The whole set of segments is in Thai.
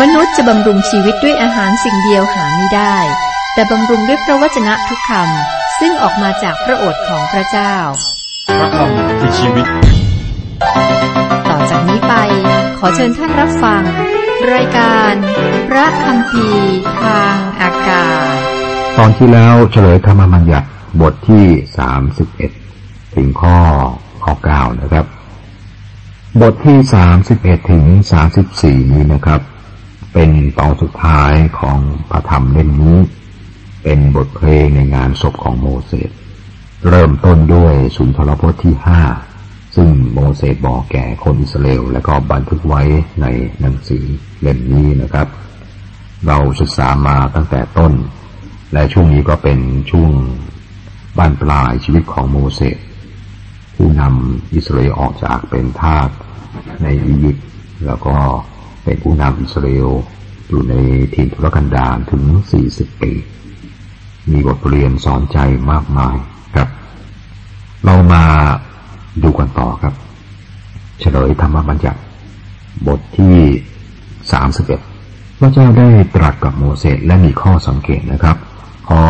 มนุษย์จะบำรุงชีวิตด้วยอาหารสิ่งเดียวหาไม่ได้ แต่บำรุงด้วยพระวจนะทุกคำซึ่งออกมาจากพระโอษฐ์ของพระเจ้า พระคำคือชีวิต ต่อจากนี้ไป ขอเชิญท่านรับฟัง รายการ พระคำพีร์ทางอากาศ ตอนที่แล้วเฉลยธรรมบัญญัติบทที่สามสิบเอ็ดถึงข้อข้อเก้านะครับ บทที่สามสิบเอ็ดถึงสามสิบสี่นี้นะครับ เป็นตอนสุดท้ายของพระธรรมเล่มนี้ เป็นบทเพลงในงานศพของโมเสส เริ่มต้นด้วยสุนทรพจน์ที่ห้าซึ่งโมเสสบอกแก่คนอิสราเอลและก็บันทึกไว้ในหนังสือเล่มนี้นะครับ เราศึกษามาตั้งแต่ต้น และช่วงนี้ก็เป็นช่วงบ้านปลายชีวิตของโมเสสผู้นำอิสราเอลออกจากเป็นทาสในอียิปต์แล้วก็ เป็นผู้นำอิสราเอลอยู่ในทีมทุรกันดารถึง 40 ปี มีบทเรียนสอนใจมากมายครับ เรามาดูกันต่อครับ เฉลยธรรมบัญญัติบทที่ 31 พระเจ้าได้ตรัสกับโมเสสและมีข้อสังเกตนะครับ ขอ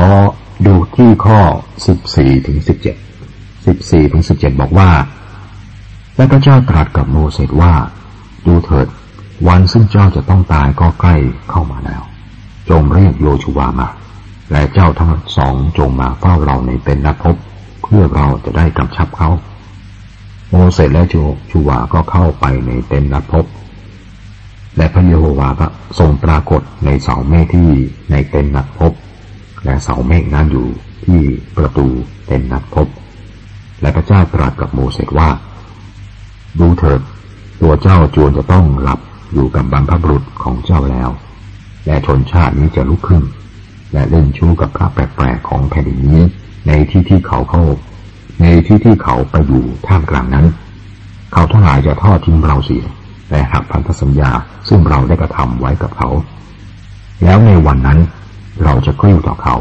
ดูที่ข้อ 14ถึง17 14ถึง17 บอกว่า และพระเจ้าตรัสกับโมเสสว่า ดูเถิด วันซึ่งเจ้าจะต้องตายก็ใกล้เข้ามาแล้ว จงเรียกโยชูวามา และเจ้าทั้งสองจงมาเฝ้าเราในเป็นนักพบเพื่อเราจะได้กำชับเขาโมเสสและโจชูวาก็เข้าไปในเต็นท์นัดพบ และพระเยโฮวาก็ทรงปรากฏในเสาเมฆที่ในเต็นท์นัดพบ และเสาเมฆนั้นอยู่ที่ประตูเต็นท์นัดพบ และพระเจ้าตรัสกับโมเสสว่า ดูเถิดตัวเจ้าจวนจะต้องหลับ อยู่กับบรรพบุรุษของเจ้าแล้ว และชนชาตินี้จะลุกขึ้น และเล่นชู้กับพระแปลกๆของแผ่นดินนี้ ในที่ที่เขาเข้า ในที่ที่เขาไปอยู่ท่ามกลางนั้น เขาทั้งหลายจะทอดทิ้งเราเสียและหักพันธสัญญาซึ่งเราได้กระทำไว้กับเขา แล้วในวันนั้นเราจะกริ้วต่อเขา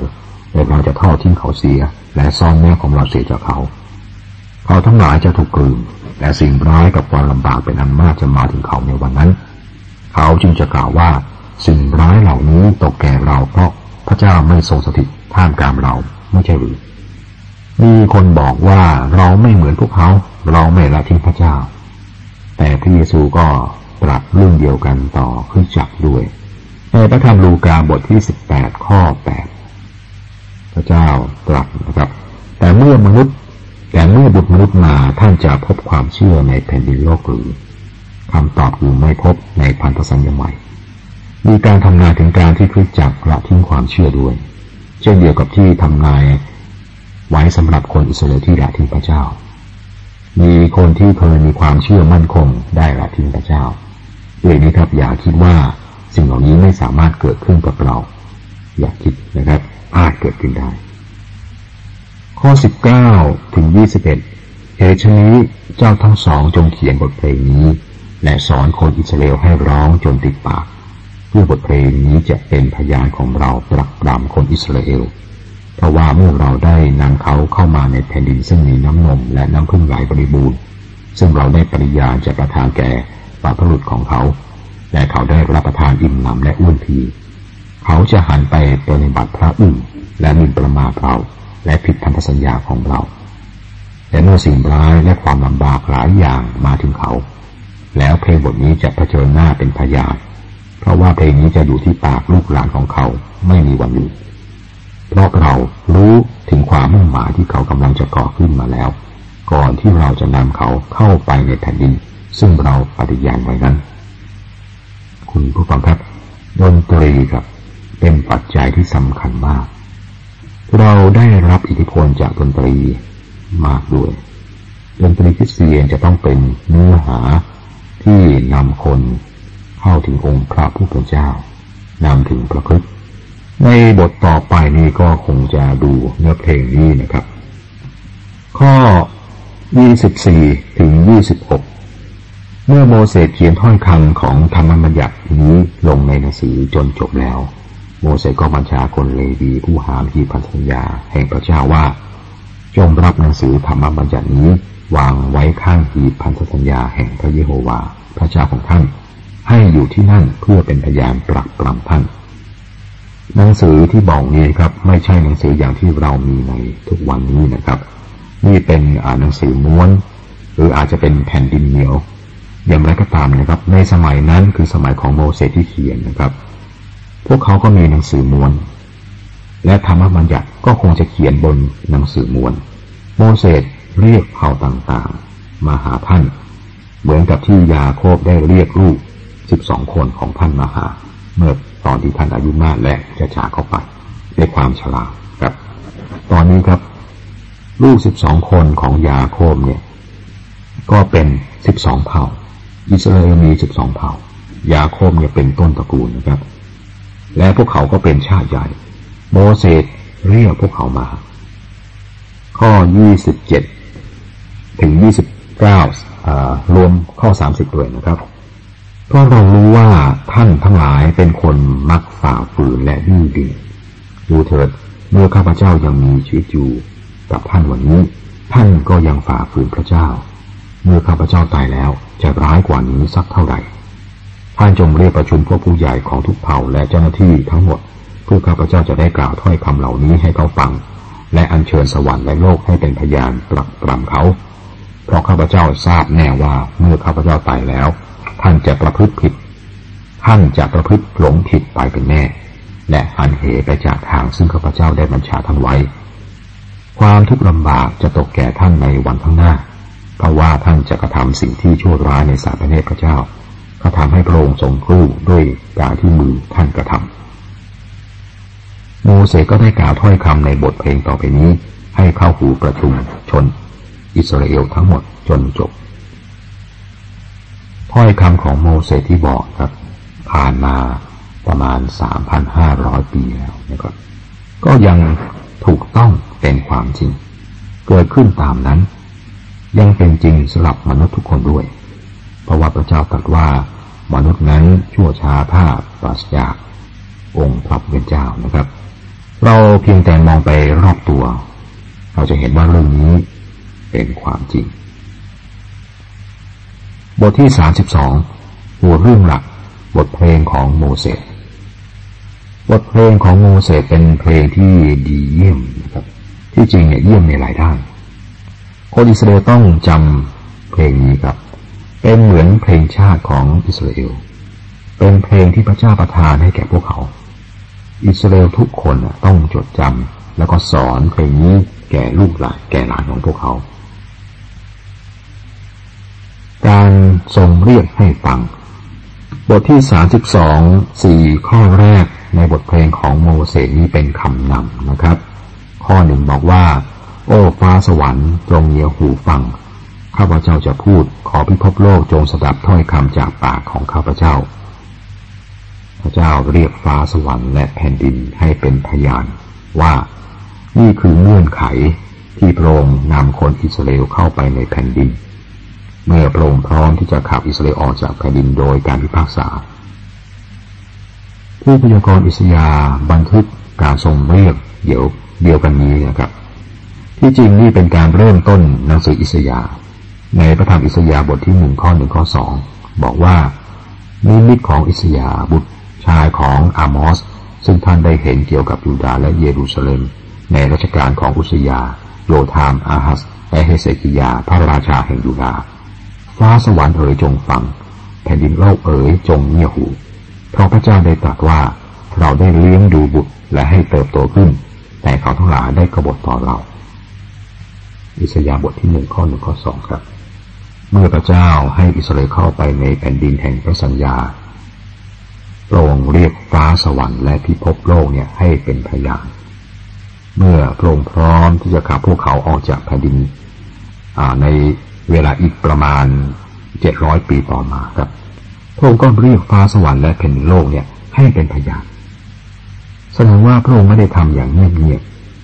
และเราจะทอดทิ้งเขาเสีย และซ่อนแม่ของเราเสียจากเขา เขาทั้งหลายจะถูกกลืนและสิ่งร้ายกับความลำบากเป็นอันมากจะมาถึงเขาในวันนั้น เขาจึงจะกล่าวว่า สิ่งร้ายเหล่านี้ตกแก่เราเพราะพระเจ้าไม่ทรงสถิตท่ามกลางเราไม่ใช่หรือมีคนบอกว่าเราไม่เหมือนพวกเขา เราไม่ละทิ้งพระเจ้า แต่พระเยซูก็ตรัสเรื่องเดียวกันต่อขึ้นจักด้วยในพระธรรมลูกาบทที่สิบแปดข้อแปดพระเจ้าตรัสนะครับ แต่เมื่อมนุษย์ แต่เมื่อบุตรมนุษย์มาท่านจะพบความเชื่อในแผ่นดินโลกหรือ คำตอบคือไม่พบในพันธสัญญาใหม่ มีการทำนายถึงการที่คริสจักรละทิ้งความเชื่อด้วย เช่นเดียวกับที่ทำนายไว้สำหรับคนอิสราเอลที่ละทิ้งพระเจ้า มีคนที่เคยมีความเชื่อมั่นคงได้ละทิ้งพระเจ้าด้วยนี้ครับอย่าคิดว่าสิ่งเหล่านี้ไม่สามารถเกิดขึ้นกับเรา อย่าคิดนะครับ อาจเกิดขึ้นได้ ข้อ 19 ถึง 21เหตุฉนี้เจ้าทั้งสองจงเขียนบทเพลงนี้ และสอนคนอิสราเอลให้ร้องจนติดปาก เพื่อบทเพลงนี้จะเป็นพยานของเราปรักปรำคนอิสราเอล เพราะว่าเมื่อเราได้นำเขาเข้ามาในแผ่นดินซึ่งมีน้ำนมและน้ำพึ่งไหลบริบูรณ์ ซึ่งเราได้ปริญาจะประทานแก่บรรพบุรุษของเขา และเขาได้รับประทานอิ่มหนำและอ้วนพีเขาจะหันไปปฏิบัติพระอื่นและมินประมาทเราและผิดพันธสัญญาของเราและเมื่อสิ่งร้ายและความลำบากหลายอย่างมาถึงเขา แล้วเพลงบทนี้จะเผชิญหน้าเป็นพยานเพราะว่าเพลงนี้จะอยู่ที่ปากลูกหลานของเขาไม่มีวันหยุดเพราะเรารู้ถึงความมุ่งหมายที่เขากำลังจะก่อขึ้นมาแล้ว ก่อนที่เราจะนำเขาเข้าไปในแผ่นดิน ซึ่งเราปฏิญาณไว้นั้น คุณผู้ฟังครับดนตรีครับ เป็นปัจจัยที่สำคัญมาก เราได้รับอิทธิพลจากดนตรีมากด้วย ดนตรีคริสเตียนจะต้องเป็นเนื้อหา ที่นำคนเข้าถึงองค์พระผู้เป็นเจ้านำถึงพระคริสต์ในบทต่อไปนี้ก็คงจะดูเนื้อเพลงนี้นะครับ ข้อ 24 ถึง 26 เมื่อโมเสสเขียนถ้อยคำของธรรมบัญญัตินี้ลงในหนังสือจนจบแล้ว โมเสสก็บัญชาคนเลวีผู้หามที่พันธัญญาแห่งพระเจ้าว่า จงรับหนังสือธรรมบัญญัตินี้ วางไว้ข้างหีบพันธสัญญาแห่งพระเยโฮวา พระเจ้าของท่าน ให้อยู่ที่นั่นเพื่อเป็นพยานปรักปรำท่าน หนังสือที่บอกนี้ครับ ไม่ใช่หนังสืออย่างที่เรามีในทุกวันนี้นะครับ นี่เป็นหนังสือม้วน หรืออาจจะเป็นแผ่นดินเหนียวอย่างไรก็ตามนะครับ ในสมัยนั้นคือสมัยของโมเสสที่เขียนนะครับ พวกเขาก็มีหนังสือม้วน และธรรมบัญญัติก็คงจะเขียนบนหนังสือม้วน โมเสส เรียกเผ่าต่างๆ มาหาท่าน เหมือนกับที่ยาโคบได้เรียกลูกสิบสองคนของท่านมาหา เมื่อตอนที่ท่านอายุมากและจะจากเข้าไป ในความฉลาดครับ ตอนนี้ครับ ลูกสิบสองคนของยาโคบเนี่ย ก็เป็นสิบสองเผ่า อิสราเอลมีสิบสองเผ่า ยาโคบเนี่ยเป็นต้นตระกูลนะครับ และพวกเขาก็เป็นชาติใหญ่ โมเสสเรียกพวกเขามา ข้อยี่สิบเจ็ด ถึงยี่สิบเก้ารวมข้อสามสิบด้วยนะครับ เพราะเรารู้ว่าท่านทั้งหลายเป็นคนมักฝ่าฝืนและดื้อดึงดูเถิดเมื่อข้าพเจ้ายังมีชีวิตอยู่กับท่านวันนี้ ท่านก็ยังฝ่าฝืนพระเจ้า เมื่อข้าพเจ้าตายแล้วจะร้ายกว่านี้สักเท่าไหร่ท่านจงเรียกประชุมพวกผู้ใหญ่ของทุกเผ่าและเจ้าหน้าที่ทั้งหมด เพื่อข้าพเจ้าจะได้กล่าวถ้อยคำเหล่านี้ให้เขาฟัง และอัญเชิญสวรรค์และโลกให้เป็นพยานปรักปรำเขา เพราะข้าพเจ้าทราบแน่ว่าเมื่อข้าพเจ้าตายแล้ว ท่านจะประพฤติผิด ท่านจะประพฤติหลงผิดไปเป็นแน่ และหันเหไปจากทางซึ่งข้าพเจ้าได้บัญชาท่านไว้ ความทุกข์ลำบากจะตกแก่ท่านในวันข้างหน้า เพราะว่าท่านจะกระทำสิ่งที่ชั่วร้ายในสาพระเนตรพระเจ้าก็ทำให้พระองค์ทรงกลุ้ด้วยการที่มือท่านกระทำโมเสสก็ได้กล่าวถ้อยคำในบทเพลงต่อไปนี้ ให้เข้าหูประชุมชน อิสราเอลทั้งหมดจนจบ ถ้อยคำของโมเสสที่บอกครับ ผ่านมาประมาณสามพันห้าร้อยปีแล้วนะครับ ก็ยังถูกต้องเป็นความจริง เกิดขึ้นตามนั้น ยังเป็นจริงสำหรับมนุษย์ทุกคนด้วย เพราะว่าพระเจ้าตรัสว่ามนุษย์นั้นชั่วช้าท่าปราศจากองค์พระเป็นเจ้านะครับ เราเพียงแต่มองไปรอบตัว เราจะเห็นว่าเรื่องนี้ เป็นความจริง บทที่สามสิบสองหัวเรื่องหลัก บทเพลงของโมเสส บทเพลงของโมเสสเป็นเพลงที่ดีเยี่ยมนะครับ ที่จริงเนี่ยเยี่ยมในหลายด้าน คนอิสราเอลต้องจำเพลงนี้ครับ เป็นเหมือนเพลงชาติของอิสราเอล เป็นเพลงที่พระเจ้าประทานให้แก่พวกเขา อิสราเอลทุกคนต้องจดจำแล้วก็สอนเพลงนี้แก่ลูกหลานแก่หลานของพวกเขา การทรงเรียกให้ฟัง บทที่สามสิบสองสี่ข้อแรกในบทเพลงของโมเสสนี้เป็นคำนำนะครับ ข้อหนึ่งบอกว่า โอ้ฟ้าสวรรค์จงเยียหูฟัง ข้าพเจ้าจะพูดขอพิภพโลกจงสดับถ้อยคำจากปากของข้าพเจ้า พระเจ้าเรียกฟ้าสวรรค์และแผ่นดินให้เป็นพยานว่านี่คือเงื่อนไขที่พระองค์นำคนอิสราเอลเข้าไปในแผ่นดิน เมื่อพระองค์พร้อมที่จะขับอิสราเอลออกจากแผ่นดินโดยการพิพากษา ผู้พยากรณ์อิสยาบันทึกการทรงเรียกเดี๋ยวเดียวกันนี้นะครับ ที่จริงนี่เป็นการเริ่มต้นหนังสืออิสยา ในพระธรรมอิสยาบทที่หนึ่งข้อหนึ่งข้อสองบอกว่านิมิตของอิสยาบุตรชายของอามอส ซึ่งท่านได้เห็นเกี่ยวกับยูดาและเยรูซาเล็ม ในรัชกาลของอุสยาโยธามอาฮัสและเฮเซกิยาพระราชาแห่งยูดา ฟ้าสวรรค์เอ๋ยจงฟัง แผ่นดินโลกเอ๋ยจงเงี่ยหู เพราะพระเจ้าได้ตรัสว่าเราได้เลี้ยงดูบุตรและให้เติบโตขึ้น แต่เขาทั้งหลายได้กบฏต่อเรา อิสยาบทที่หนึ่งข้อหนึ่งข้อสองครับ เมื่อพระเจ้าให้อิสราเอลเข้าไปในแผ่นดินแห่งพระสัญญาพรงเรียกฟ้าสวรรค์และพิภพโลกเนี่ยให้เป็นพยานเมื่อพระองค์พร้อมที่จะขับพวกเขาออกจากแผ่นดินใน เวลาอีกประมาณเจ็ดร้อยปีต่อมาครับพระองค์ก็เรียกฟ้าสวรรค์และแผ่นโลกเนี่ย ให้เป็นพยานแสดงว่าพระองค์ไม่ได้ทำอย่างเงียบ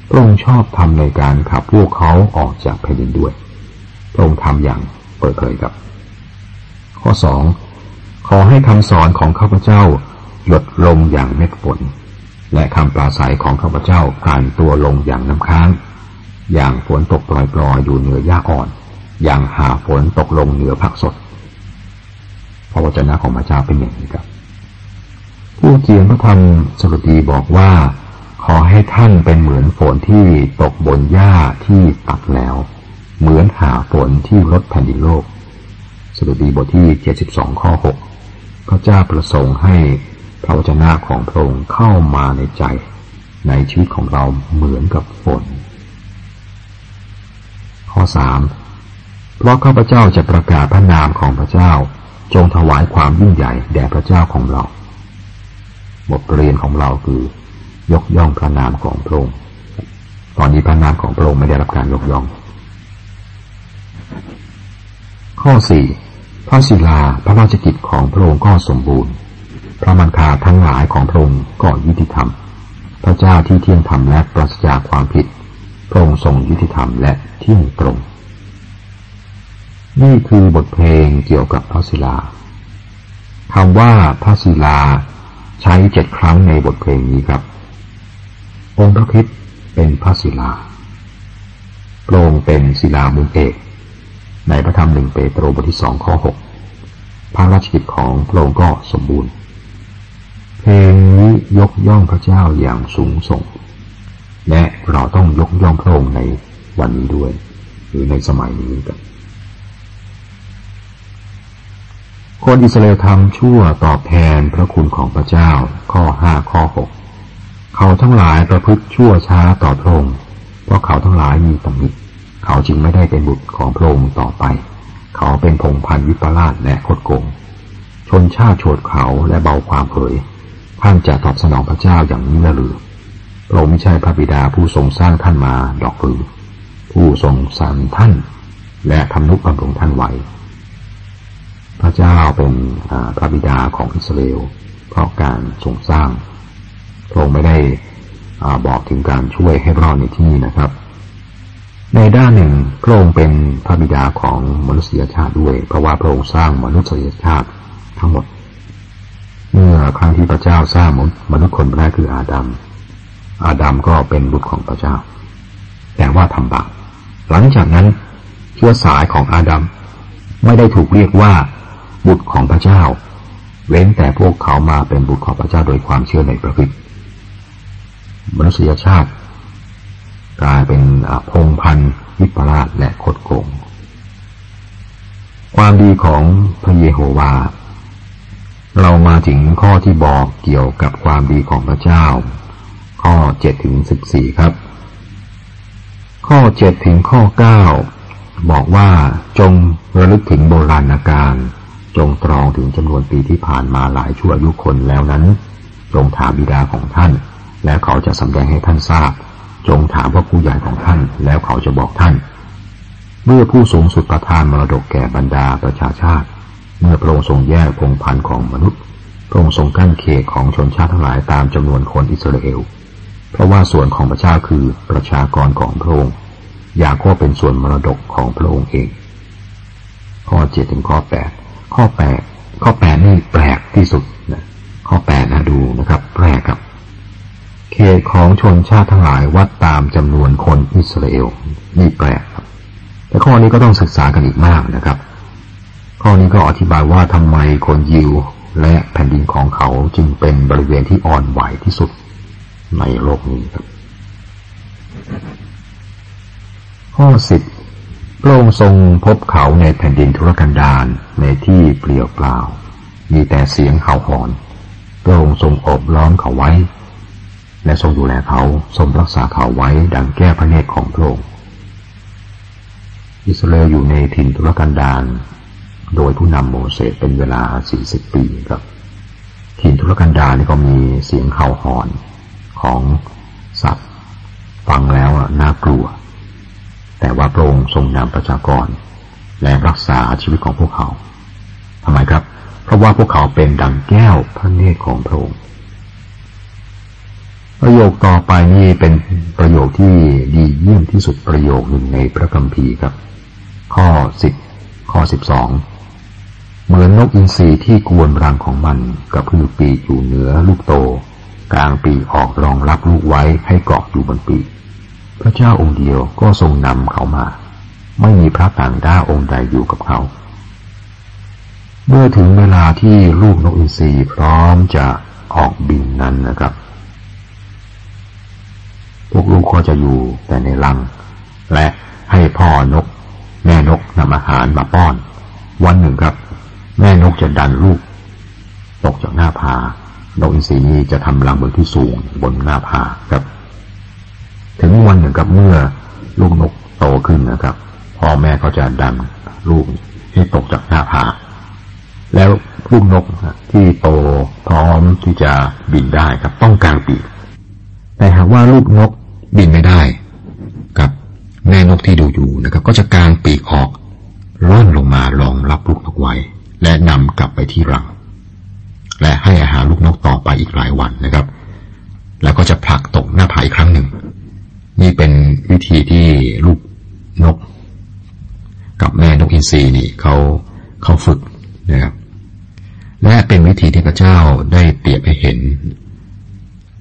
พระองค์ชอบทำในการขับพวกเขาออกจากแผ่นดินด้วย พระองค์ทำอย่างเปิดเผยครับ ข้อสองขอให้คำสอนของข้าพเจ้าหยดลงอย่างเม็ดฝนและคำปราศัยของข้าพเจ้าผ่านตัวลงอย่างน้ำค้าง อย่างฝนตกปล่อยๆอยู่เหนือหญ้าอ่อน อย่างหาฝนตกลงเหนือผักสด พระวจนะของพระเจ้าเป็นอย่างนี้ครับ ผู้เขียนพระธรรมสรุดีบอกว่า ขอให้ท่านเป็นเหมือนฝนที่ตกบนหญ้าที่ตัดแล้ว เหมือนหาฝนที่รดแผ่นดินโลกสรุดีบทที่ 72 ข้อ 6 พระเจ้าประสงค์ให้พระวจนะของพระองค์เข้ามาในใจ ในชีวิตของเราเหมือนกับฝน ข้อสาม เพราะข้าพเจ้าจะประกาศพระนามของพระเจ้า จงถวายความยิ่งใหญ่แด่พระเจ้าของเรา บทเรียนของเราคือยกย่องพระนามของพระองค์ ตอนนี้พระนามของพระองค์ไม่ได้รับการยกย่อง ข้อสี่พระศิลาพระราชกิจของพระองค์ก็สมบูรณ์ พระมันคาทั้งหลายของพระองค์ก็ยุติธรรม พระเจ้าที่เที่ยงธรรมและปราศจากความผิด พระองค์ทรงยุติธรรมและเที่ยงตรง นี่คือบทเพลงเกี่ยวกับพระศิลาคำว่าพระศิลาใช้เจ็ดครั้งในบทเพลงนี้ครับ องค์พระคิดเป็นพระศิลาโปรงเป็นศิลามุนเอก ในพระธรรมหนึ่งเปโตรบทที่สองข้อหกพระราชกิจของพระองค์ก็สมบูรณ์ เพลงนี้ยกย่องพระเจ้าอย่างสูงส่ง และเราต้องยกย่องพระองค์ในวันนี้ด้วย หรือในสมัยนี้ครั คนอิสราเอลทำชั่วตอบแทนพระคุณของพระเจ้า ข้อห้าข้อหกเขาทั้งหลายประพฤติชั่วช้าต่อพระองค์เพราะเขาทั้งหลายมีตำหนิเขาจึงไม่ได้เป็นบุตรของพระองค์ต่อไป เขาเป็นพงพันวิปลาสและคดโกง ชนชาติโฉดเขาและเบาความเผย ท่านจะตอบสนองพระเจ้าอย่างนี้หรือพระองค์ไม่ใช่พระบิดาผู้ทรงสร้างท่านมาดอกหรือผู้ทรงสรรท่าน และทำนุบำรุงท่านไว้ พระเจ้าเป็นพระบิดาของอิสราเอลเพราะการทรงสร้างพระองค์ไม่ได้บอกถึงการช่วยให้รอดในที่นี้นะครับ ในด้านหนึ่งพระองค์เป็นพระบิดาของมนุษยชาติด้วย เพราะว่าพระองค์สร้างมนุษยชาติทั้งหมด เมื่อครั้งที่พระเจ้าสร้างมนุษย์คนแรกคืออาดัม อาดัมก็เป็นบุตรของพระเจ้า แต่ว่าทำบาปหลังจากนั้นเชื้อสายของอาดัมไม่ได้ถูกเรียกว่า บุตรของพระเจ้า เว้นแต่พวกเขามาเป็นบุตรของพระเจ้าโดยความเชื่อในพระคิดมนุษยชาติกลายเป็นพงพันวิปลาสและคดโกง ความดีของพระเยโฮวา เรามาถึงข้อที่บอกเกี่ยวกับความดีของพระเจ้า ข้อเจ็ดถึงสิบสี่ครับ ข้อเจ็ดถึงข้อเก้าบอกว่าจงระลึกถึงโบราณกาล จงตรองถึงจำนวนปีที่ผ่านมาหลายชั่วอายุคนแล้วนั้น จงถามบิดาของท่าน แล้วเขาจะสำแดงให้ท่านทราบ จงถามว่าผู้ใหญ่ของท่าน แล้วเขาจะบอกท่าน เมื่อผู้สูงสุดประทานมรดกแก่บรรดาประชาชาติ เมื่อพระองค์ทรงแยกพงพันธ์ของมนุษย์พระองค์ทรงกั้นเขตของชนชาติทั้งหลายตามจำนวนคนอิสราเอล เพราะว่าส่วนของพระเจ้าคือประชากรของพระองค์ ยาโคบเป็นส่วนมรดกของพระองค์เอง ข้อเจ็ดถึงข้อแปด ข้อแปดข้อแปดนี่แปลกที่สุดนะข้อแปดนะดูนะครับแปลกครับ เขตของชนชาติทั้งหลายวัดตามจำนวนคนอิสราเอลนี่แปลกครับ แต่ข้อนี้ก็ต้องศึกษากันอีกมากนะครับ ข้อนี้ก็อธิบายว่าทำไมคนยิวและแผ่นดินของเขาจึงเป็นบริเวณที่อ่อนไหวที่สุดในโลกนี้ครับ ข้อสิบ พระองค์ทรงพบเขาในแผ่นดินทุรกันดารในที่เปลี่ยวเปล่า มีแต่เสียงเห่าหอนพระองค์ทรงอบล้อมเขาไว้ และทรงดูแลเขาทรงรักษาเขาไว้ดังแก้พระเนตรของพระองค์อิสราเอลอยู่ในถิ่นทุรกันดารโดยผู้นำโมเสสเป็นเวลาสี่สิบปีครับ ถิ่นทุรกันดารนี่ก็มีเสียงเห่าหอนของสัตว์ ฟังแล้วน่ากลัว แต่ว่าพระองค์ทรงนำประชากร และรักษาชีวิตของพวกเขาทำไมครับ เพราะว่าพวกเขาเป็นดังแก้วพระเนตรของพระองค์ประโยคต่อไปนี่เป็นประโยคที่ดีเยี่ยมที่สุดประโยคหนึ่งในพระคัมภีร์ครับ ข้อสิบข้อสิบสองเหมือนนกอินทรีที่กวนรังของมันกับพือปีกอยู่เหนือลูกโต กลางปีออกรองรับลูกไว้ให้เกาะอยู่บนปีก พระเจ้าองค์เดียวก็ทรงนำเขามา ไม่มีพระต่างด้าองค์ใดอยู่กับเขา เมื่อถึงเวลาที่ลูกนกอินทรีพร้อมจะออกบินนั้นนะครับ พวกลูกก็จะอยู่แต่ในรัง และให้พ่อนก แม่นกนำอาหารมาป้อน วันหนึ่งครับ แม่นกจะดันลูก ตกจากหน้าผานกอินทรีนี้จะทำรังบนที่สูงบนหน้าผาครับ ถึงวันหนึ่งกับเมื่อลูกนกโตขึ้นนะครับพ่อแม่ก็จะดันลูกให้ตกจากหน้าผาแล้วลูกนกที่โตพร้อมที่จะบินได้ครับ ต้องกางปีกแต่หากว่าลูกนกบินไม่ได้กับแม่นกที่ดูอยู่นะครับ ก็จะกางปีกออกร่อนลงมารองรับลูกนกไว้ และนำกลับไปที่รัง และให้อาหารลูกนกต่อไปอีกหลายวันนะครับ แล้วก็จะผลักตกหน้าผาอีกครั้งหนึ่ง นี่เป็นวิธีที่ลูกนก กับแม่นกอินทรีนี่เขาเขาฝึกนะครับ และเป็นวิธีที่พระเจ้าได้เปรียบให้เห็น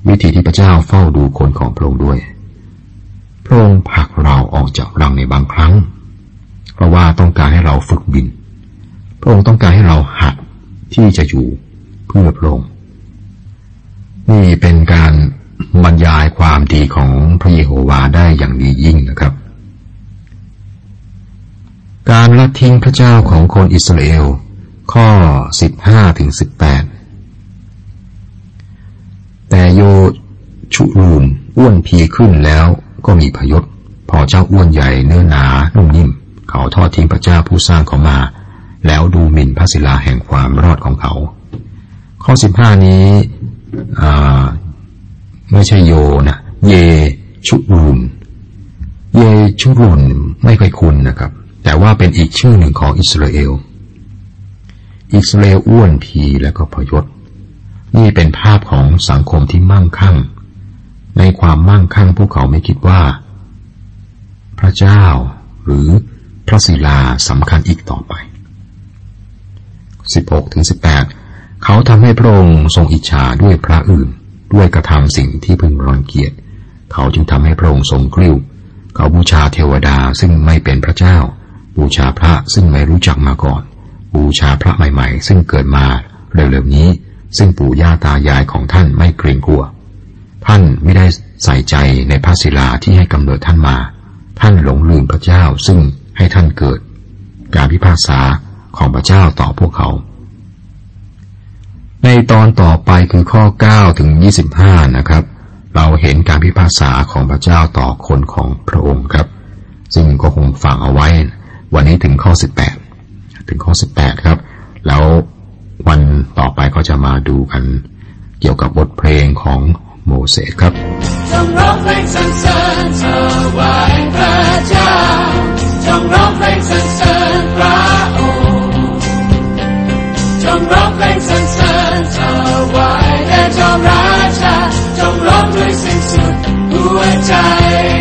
วิธีที่พระเจ้าเฝ้าดูคนของพระองค์ด้วย พระองค์ผลักเราออกจากรังในบางครั้ง เพราะว่าต้องการให้เราฝึกบิน พระองค์ต้องการให้เราหัดที่จะอยู่เพื่อพระองค์นี่เป็นการ บรรยายความดีของพระเยโฮวาได้อย่างดียิ่งนะครับ การละทิ้งพระเจ้าของคนอิสราเอล ข้อ 15ถึง18 แต่โยชุรูมอ้วนพีขึ้นแล้วก็มีพยศ พอเจ้าอ้วนใหญ่เนื้อหนานุ่มนิ่ม เขาทอดทิ้งพระเจ้าผู้สร้างเขามา แล้วดูหมิ่นพระศิลาแห่งความรอดของเขา ข้อ 15 นี้ ไม่ใช่โยนะ เยชุรุนเยชุรุนไม่ค่อยคุ้นนะครับ แต่ว่าเป็นอีกชื่อหนึ่งของอิสราเอล อิสราเอลอ้วนพีและก็พยศ นี่เป็นภาพของสังคมที่มั่งคั่ง ในความมั่งคั่งพวกเขาไม่คิดว่า พระเจ้าหรือพระศิลาสำคัญอีกต่อไป 16ถึง18 เขาทำให้พระองค์ทรงอิจฉาด้วยพระอื่น ด้วยกระทำสิ่งที่พึงรังเกียจ เขาจึงทำให้พระองค์ทรงกลิ้ว เขาบูชาเทวดาซึ่งไม่เป็นพระเจ้า บูชาพระซึ่งไม่รู้จักมาก่อน บูชาพระใหม่ๆ ซึ่งเกิดมาเร็วๆนี้ ซึ่งปู่ย่าตายายของท่านไม่เกรงกลัว ท่านไม่ได้ใส่ใจในพระศิลาที่ให้กำเนิดท่านมา ท่านหลงลืมพระเจ้าซึ่งให้ท่านเกิด การพิพากษาของพระเจ้าต่อพวกเขา ในตอนต่อไปคือข้อ 9 ถึง 25 นะครับ เราเห็นการพิพากษาของพระเจ้าต่อคนของพระองค์ครับ ซึ่งก็คงฟังเอาไว้ วันนี้ถึงข้อ 18 ถึงข้อ 18 ครับ แล้ววันต่อไปก็จะมาดูกันเกี่ยวกับบทเพลงของโมเสสครับจงร้องเพลงสรรเสริญถวายพระเจ้าจงร้องเพลงสรรเสริญพระองค์ หั